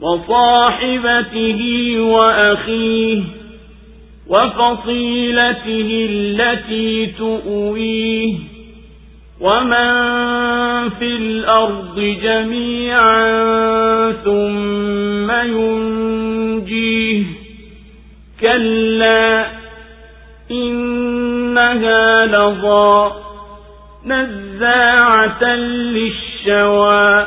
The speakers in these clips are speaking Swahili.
وصاحبته وأخيه وفصيلته التي تؤويه ومن في الأرض جميعا ثم ينجيه كلا إنها لظى نزاعة للشوى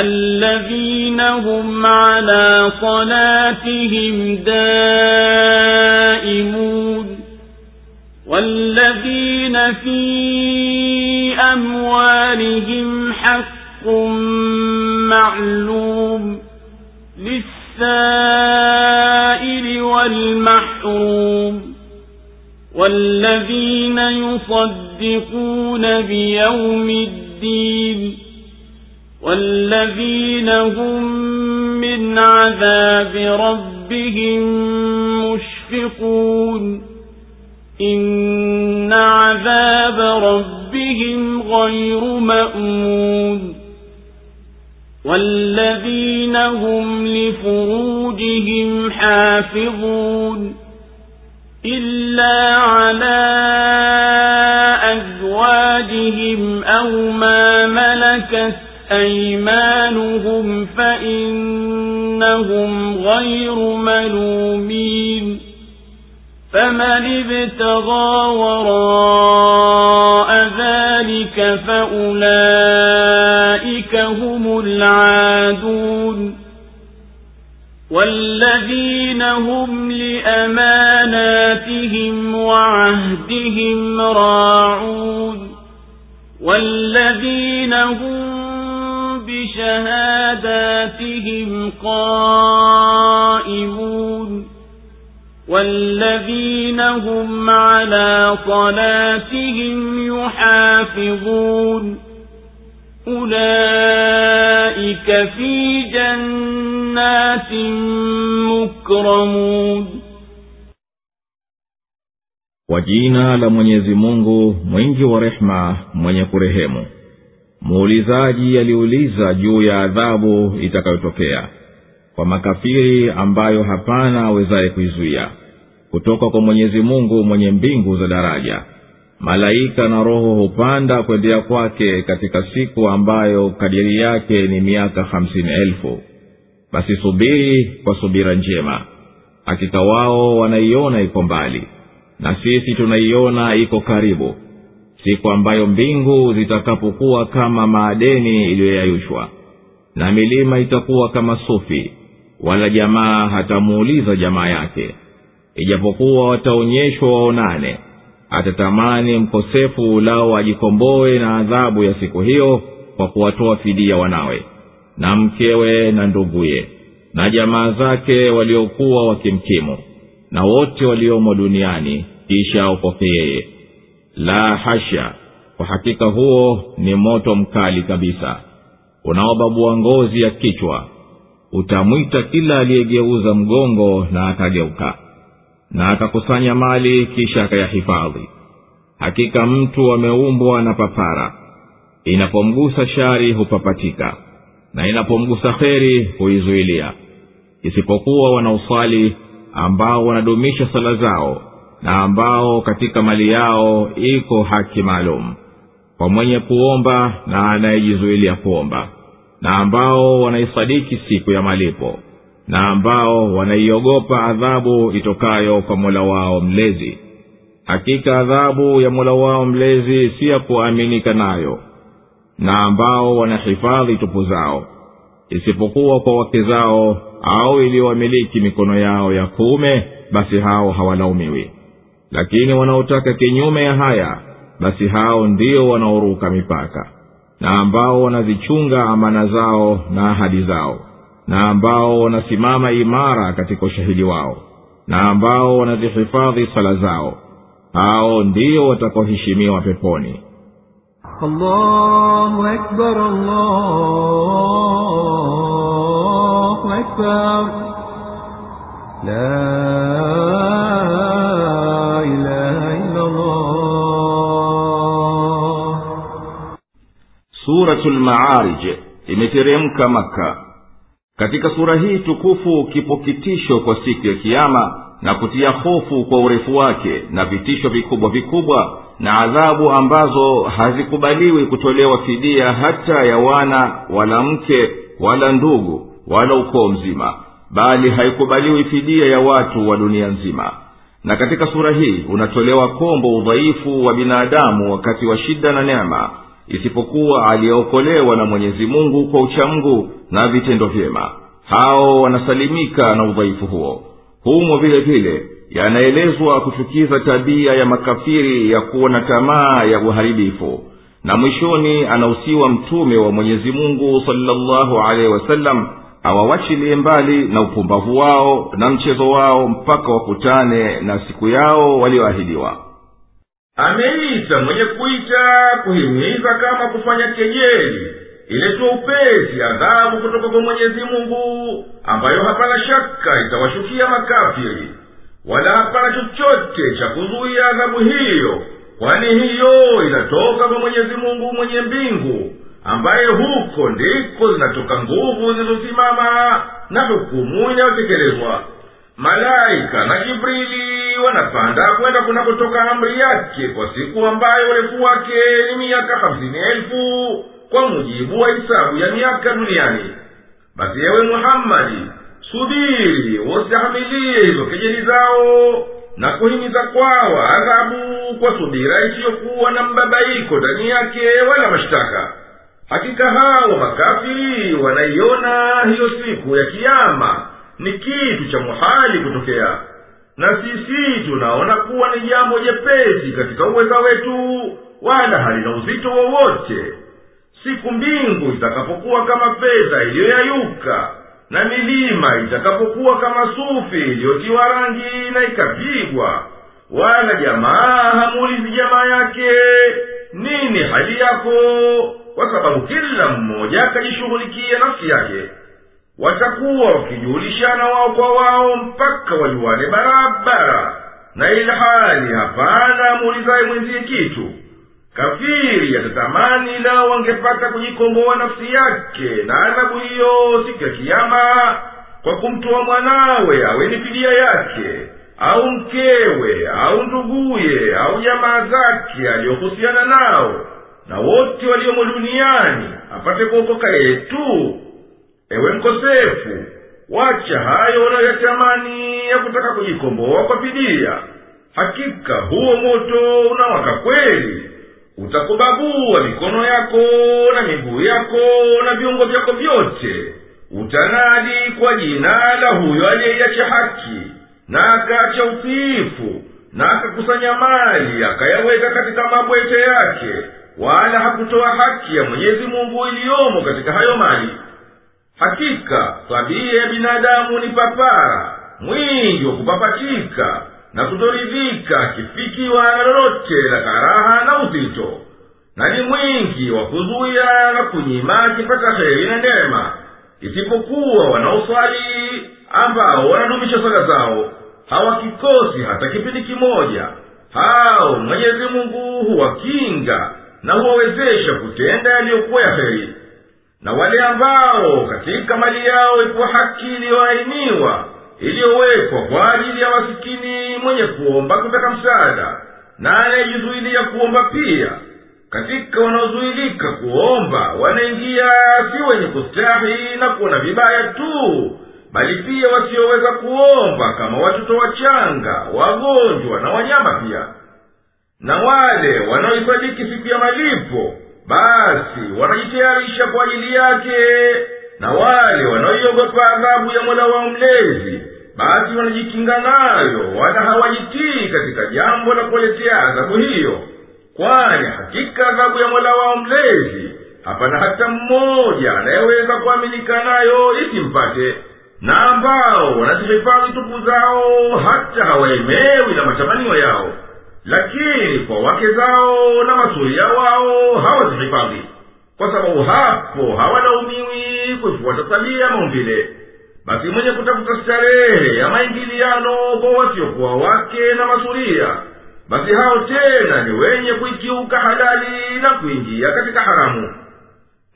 الذين هم على صلاتهم دائمون والذين في أموالهم حق معلوم للسائل والمحروم والذين يصدقون بيوم الدين والذين هم من عذاب ربهم مشفقون. إن عذاب ربهم غير مأمون. والذين هم لفروجهم حافظون. إلا على أزواجهم أو ما ملكت أيمانهم فإنهم غير ملومين فمن ابتغى وراء ذلك فأولئك هم العادون والذين هم لأماناتهم وعهدهم راعون والذين هم بشهاداتهم قائمون والذين هم على صلاتهم يحافظون أولئك في جنات مكرمون kwa jina la mwenyezi mungu mwingi wa rehema muulizaji aliuliza juu ya adhabu itakayotokea kwa makafiri ambayo hapana awezaye kuizuia. Kutoka kwa mwenyezi mungu mwenye mbingu za daraja malaika na roho hupanda kwendea kwake katika siku ambayo kadiri yake ni miaka hamsini elfu. Basi subiri kwa subira njema. Hakika wao wanaiona iko mbali na sisi tunaiona iko karibu siku ambayo mbingu zitakapokuwa kama maadeni iliyoyayushwa na milima itakuwa kama sufi wala jamaa hatamuuliza jamaa yake ijapokuwa wataonyeshwa waonane. Atatamani mkosefu lao ajikomboe na adhabu ya siku hiyo kwa kuwatoa fidia wanawe na mkewe na nduguye na jamaa zake waliokuwa wakimkimu na wote waliomo duniani kisha aokoke yeye la hasha. Kwa hakika huo ni moto mkali kabisa. Unaobabua ngozi ya kichwa. Utamwita kila aliyegeuza mgongo na akageuka. Na akakusanya mali kisha akayahifadhi. Hakika mtu ameumbwa na papara. Inapomgusa shari hupapatika. Na inapomgusa kheri huizuilia. Isipokuwa wanaosali ambao wanadumisha sala zao na ambao katika mali yao iko haki maalum kwa mwenye kuomba na anayejizuilia kuomba na ambao wanaisadiki siku ya malipo na ambao wanaiogopa adhabu itokayo kwa mola wao mlezi. Hakika adhabu ya mola wao mlezi si ya kuaminika nayo na ambao wanahifadhi tupu zao isipokuwa kwa wake zao au iliyowamiliki mikono yao ya kuume basi hao hawalaumiwi lakini wanaotaka kinyume ya haya basi hao ndio wanaoruka mipaka na ambao wanazichunga amana zao na ahadi zao na ambao wanasimama imara katika ushahidi wao na ambao wanazihifadhi sala zao hao ndio watakaoheshimiwa peponi allahu akbar, allahu akbar. La suratu lmaarij imeteremka maka katika sura hii tukufu kipo kitisho kwa siku ya kiama na kutia hofu kwa urefu wake na vitisho vikubwa vikubwa na adhabu ambazo hazikubaliwi kutolewa fidia hata ya wana wala mke wala ndugu wala ukoo mzima bali haikubaliwi fidia ya watu wa dunia nzima. Na katika sura hii unatolewa kombo udhaifu wa binadamu wakati wa shida na neema isipokuwa aliyeokolewa na mwenyezi mungu kwa uchamgu na vitendo vyema. Hao wanasalimika na udhaifu huo. Humo vile vile yanaelezwa kuchukiza tabia ya makafiri ya kuwa na tamaa ya uharibifu. Na mwishoni anahusiwa mtume wa mwenyezi mungu salllahu alehi wasallam awawachilie mbali na upumbavu wao na mchezo wao mpaka wakutane na siku yao walioahidiwa ameita mwenye kuita kuhimiza kama kufanya kejeli iletwa upesi adhabu kutoka kwa mwenyezi mungu ambayo hapana shaka itawashukia makafiri. Wala hapana chochote cha kuzuia adhabu hiyo kwani hiyo inatoka kwa mwenyezi mungu mwenye mbingu ambaye huko ndiko zinatoka nguvu zilizosimama na hukumu inayotekelezwa. Malaika na jibrili wanapanda kwenda kunakotoka amri yake kwa siku ambayo urefu wake ni miaka hamsini elfu kwa mujibu wa hisabu ya miaka duniani. Basi ewe muhammadi subiri wasihamilie hizo kejeli zao na kuhimiza kwao adhabu kwa subira isiyokuwa na mbabaiko ndani yake wala mashtaka. Hakika hawo makafiri wanaiona hiyo siku ya kiama ni kitu cha muhali kutokea na sisi tunaona kuwa ni jambo jepesi katika uweza wetu wala halina uzito wowote. Siku mbingu itakapokuwa kama fedha iliyoyayuka na milima itakapokuwa kama sufi iliyotiwa rangi na ikapigwa wala jamaa hamuulizi jamaa yake nini hali yako? Kwa sababu kila mmoja akajishughulikia nafsi yake watakuwa wakijulishana wao kwa wao mpaka wajuane barabara. Na ilhali hapana amuulizaye mwenziye kitu. Kafiri atatamani lao wangepata kujikomboa nafsi yake na adhabu hiyo siku ya kiama kwa kumtoa mwanawe awe ni fidia yake au mkewe au nduguye au jamaa zake aliyohusiana nao na wote waliomo duniani apate kuokoka yetu ewe mkosefu wacha hayo unayoyatamani ya kutaka kujikomboa kwa fidia. Hakika huo moto unawaka kweli. Utakubabua mikono yako na miguu yako na viungo vyako vyote. Utanadi kwa jina la huyo aliyeiacha haki na akaacha utiifu na akakusanya mali akayaweka katika mabwete yake wala hakutoa haki ya mwenyezi mungu iliyomo katika hayo mali hakika tabia ya binadamu ni papara mwingi wa kupapatika na kutoridhika akifikiwa na lolote la karaha na uzito na ni mwingi wa kuzuya na kunyima akipata heri na neema isipokuwa wanaoswali ambao wanadumisha sala zao hawakikosi hata kipindi kimoja. Hao mwenyezi mungu huwakinga na huwawezesha kutenda yaliyokuwa ya heri na wale ambao katika mali yao ipo haki iliyoainiwa iliyowekwa kwa ajili ya masikini mwenye kuomba kutaka msaada na anayejizuilia kuomba pia katika wanaozuilika kuomba wanaingia si wenye kustahi na kuona vibaya tu bali pia wasioweza kuomba kama watoto wachanga wagonjwa na wanyama pia. Na wale wanaoisadiki siku ya malipo basi wanajitayarisha kwa ajili yake. Na wale wanaoiogopa adhabu ya mola wao mlezi basi wanajikinga nayo wala hawajitii katika jambo la kuwaletea adhabu hiyo. Kwani hakika adhabu ya mola wao mlezi hapana hata mmoja anayeweza kuaminika nayo isimpate na ambao wanazihifadhi tupu zao hata hawaemewi na matamanio yao lakini kwa wake zao na masuria wao hawazihifadhi kwa sababu hapo hawalaumiwi kuifuata tabia maumbile. Basi mwenye kutafuta starehe ya maingiliano kwa wasiokuwa wake na masuria basi hao tena ni wenye kuikiuka halali na kuingia katika haramu.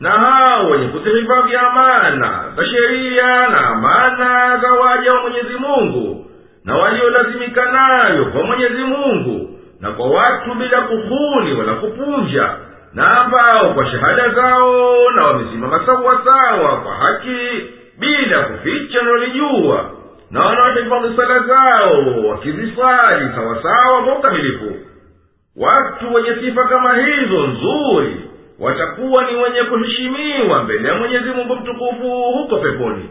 Na hao wenye kuzihifadhi amana za sheria na amana za waja wa mwenyezi mungu na waliolazimika nayo kwa mwenyezi mungu na kwa watu bila kufuli wala kupunja na ambao kwa shahada zao na wamesimama sawasawa kwa haki bila kuficha nalolijua na wanaohifadhi sala zao wakizisali sawasawa kwa ukamilifu. Watu wenye sifa kama hizo nzuri watakuwa ni wenye kuheshimiwa mbele ya mwenyezi mungu mtukufu huko peponi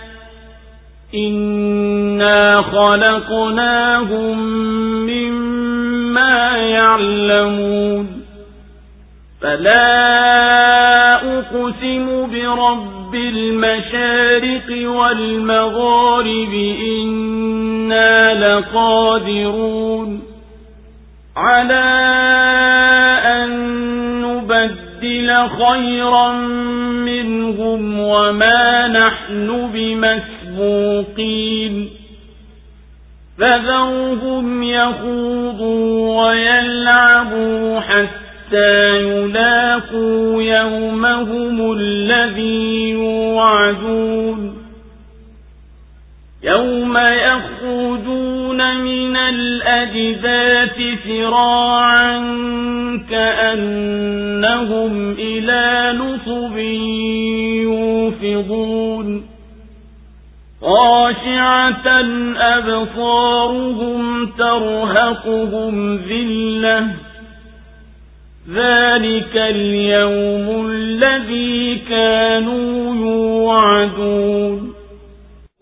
إنا خلقناهم مما يعلمون فلا أقسم برب المشارق والمغارب إنا لقادرون على أن نبدل خيرا منهم وما نحن بمسبوقين فذرهم يخوضوا ويلعبوا حتى يلاقوا يومهم الذي يوعدون يوم يخرجون من الأجداث سراعا كأنهم إلى نصب يوفضون خاشعة أبصارهم ترهقهم ذلة ذلك اليوم الذي كانوا يوعدون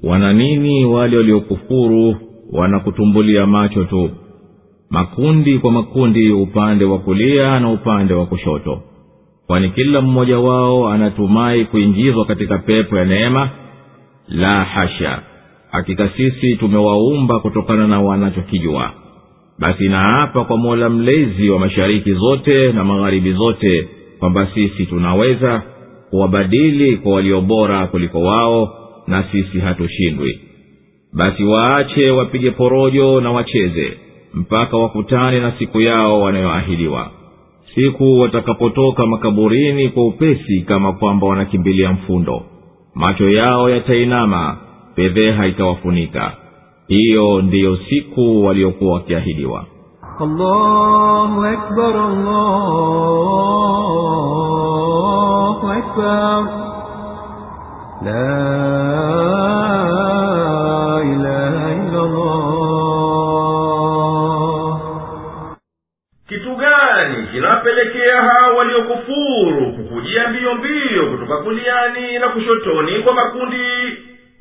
wana nini wale waliokufuru wanakutumbulia macho tu makundi kwa makundi upande wa kulia na upande wa kushoto kwani kila mmoja wao anatumai kuingizwa katika pepo ya neema la hasha. Hakika sisi tumewaumba kutokana na wanachokijua. Basi naapa kwa mola mlezi wa mashariki zote na magharibi zote kwamba sisi tunaweza kuwabadili kwa waliobora kuliko wao na sisi hatushindwi. Basi waache wapige porojo na wacheze mpaka wakutane na siku yao wanayoahidiwa. Siku watakapotoka makaburini kwa upesi kama kwamba wanakimbilia mfundo macho yao yatainama fedheha itawafunika. Hiyo ndiyo siku waliokuwa wakiahidiwa. Allahu akbar, allahu kitu gani kinapelekea hawa waliokufuru kukujia mbio mbio kutoka kuliani na kushotoni kwa makundi.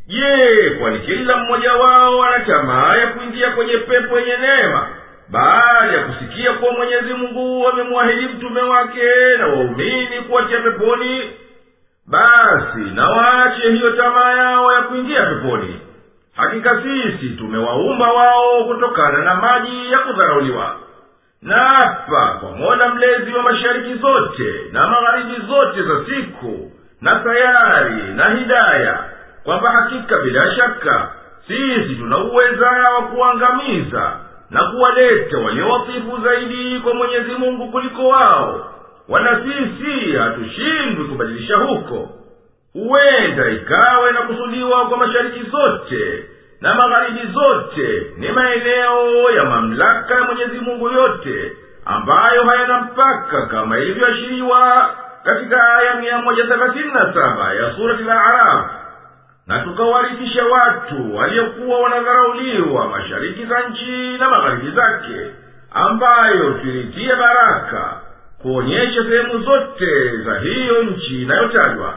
Je kwani kila mmoja wao ana tamaa ya kuingia kwenye pepo yenye neema baada ya kusikia kuwa mwenyezi mungu amemwahidi mtume wake na waumini kuwatia peponi? Basi na waache hiyo tamaa yao ya kuingia peponi. Hakika sisi tumewaumba wao kutokana na maji ya kudharauliwa. Na hapa kwa mola mlezi wa mashariki zote na magharibi zote za siku na sayari na hidaya kwamba hakika bila shaka sisi tuna uweza wa kuangamiza na kuwaleta waliowasifu zaidi kwa mwenyezi mungu kuliko wao. Wala sisi hatushindwi kubadilisha huko. Huenda ikawa inakusudiwa kwa mashariki zote na magharibi zote ni maeneo ya mamlaka ya mwenyezi mungu yote ambayo hayana mpaka kama ilivyoashiriwa katika aya mia moja thelathini na saba ya surati la araf na tukawarithisha watu waliokuwa wanadharauliwa mashariki za nchi na magharibi zake ambayo tulitia baraka kuonyesha sehemu zote za hiyo nchi inayotajwa.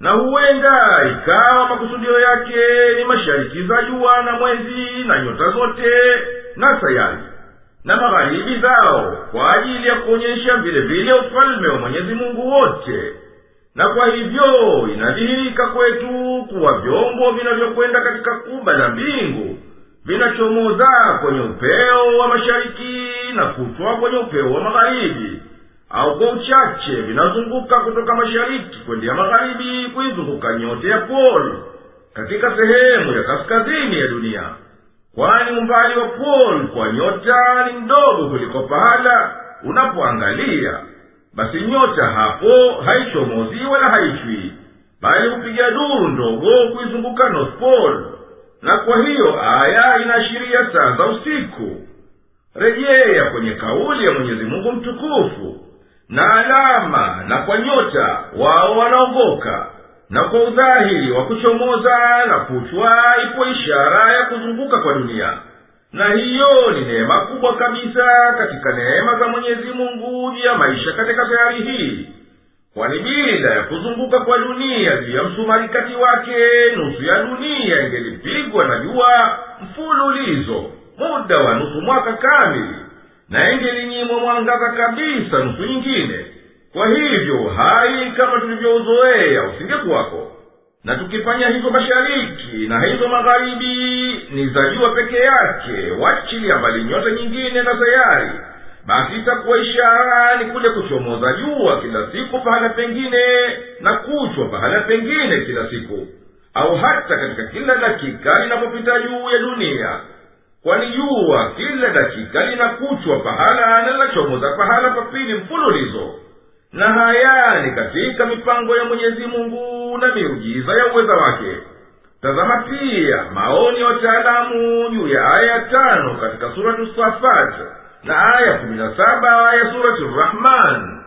Na huenda ikawa makusudio yake ni mashariki za jua na mwezi na nyota zote na sayari na magharibi zao kwa ajili ya kuonyesha vile vile ufalme wa mwenyezi mungu wote. Na kwa hivyo inadhihirika kwetu kuwa vyombo vinavyokwenda katika kuba la mbingu vinachomoza kwenye upeo wa mashariki na kutwa kwenye upeo wa magharibi au kwa uchache vinazunguka kutoka mashariki kwendea magharibi kuizunguka nyote ya poli katika sehemu ya kaskazini ya dunia kwani umbali wa pol kwa nyota ni mdogo kuliko pahala unapoangalia. Basi nyota hapo haichomozi wala haishwi bali hupiga duru ndogo kuizunguka north pole. Na kwa hiyo aya inaashiria saa za usiku. Rejea kwenye kauli ya mwenyezi mungu mtukufu na alama na kwa nyota wao wanaongoka na kwa udhahiri wa kuchomoza na kutwa ipo ishara ya kuzunguka kwa dunia. Na hiyo ni neema kubwa kabisa katika neema za mwenyezi mungu ya maisha katika sayari hii. Kwani bila ya kuzunguka kwa dunia juu msumarikati wake nusu ya dunia ingelipigwa na jua mfululizo muda wa nusu mwaka kamili na ingelinyimwa mwangaza kabisa nusu nyingine kwa hivyo hai kama tulivyouzoea usingekuwako. Na tukifanya hizo mashariki na hizo magharibi ni za jua peke yake. Wachilia mbali nyota nyingine na sayari. Basi itakuwa ishara ni kuchomoza jua kila siku pahala pengine na kuchwa pahala pengine kila siku. Au hata katika kila dakika linapopita juu ya dunia. Kwani jua kila dakika linakuchwa pahala na linachomoza pahala papili mfululizo na haya ni katika mipango ya mwenyezi mungu na miujiza ya uweza wake. Tazama pia maoni ya wataalamu juu ya aya ya tano katika suratu safat na aya kumi na saba ya surati rahman.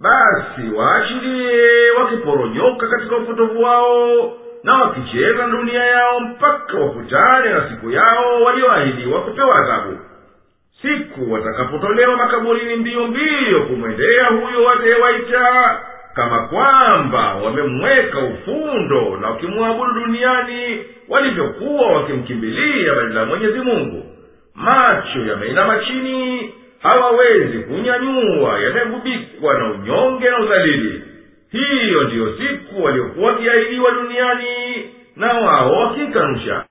Basi waashirie wakiporonyoka katika upotovu wao na wakicheza dunia yao mpaka wakutane na siku yao walioahidiwa kupewa adhabu siku watakapotolewa makaburini mbio mbio kumwendea huyo watewaita kama kwamba wamemweka ufundo na wakimwabudu duniani walivyokuwa wakimkimbilia badala ya mwenyezi mungu. Macho yameinama chini hawawezi kunyanyua yanayogubikwa na unyonge na udhalili. Hiyo ndiyo siku waliokuwa wakiahidiwa duniani na wao wakikanusha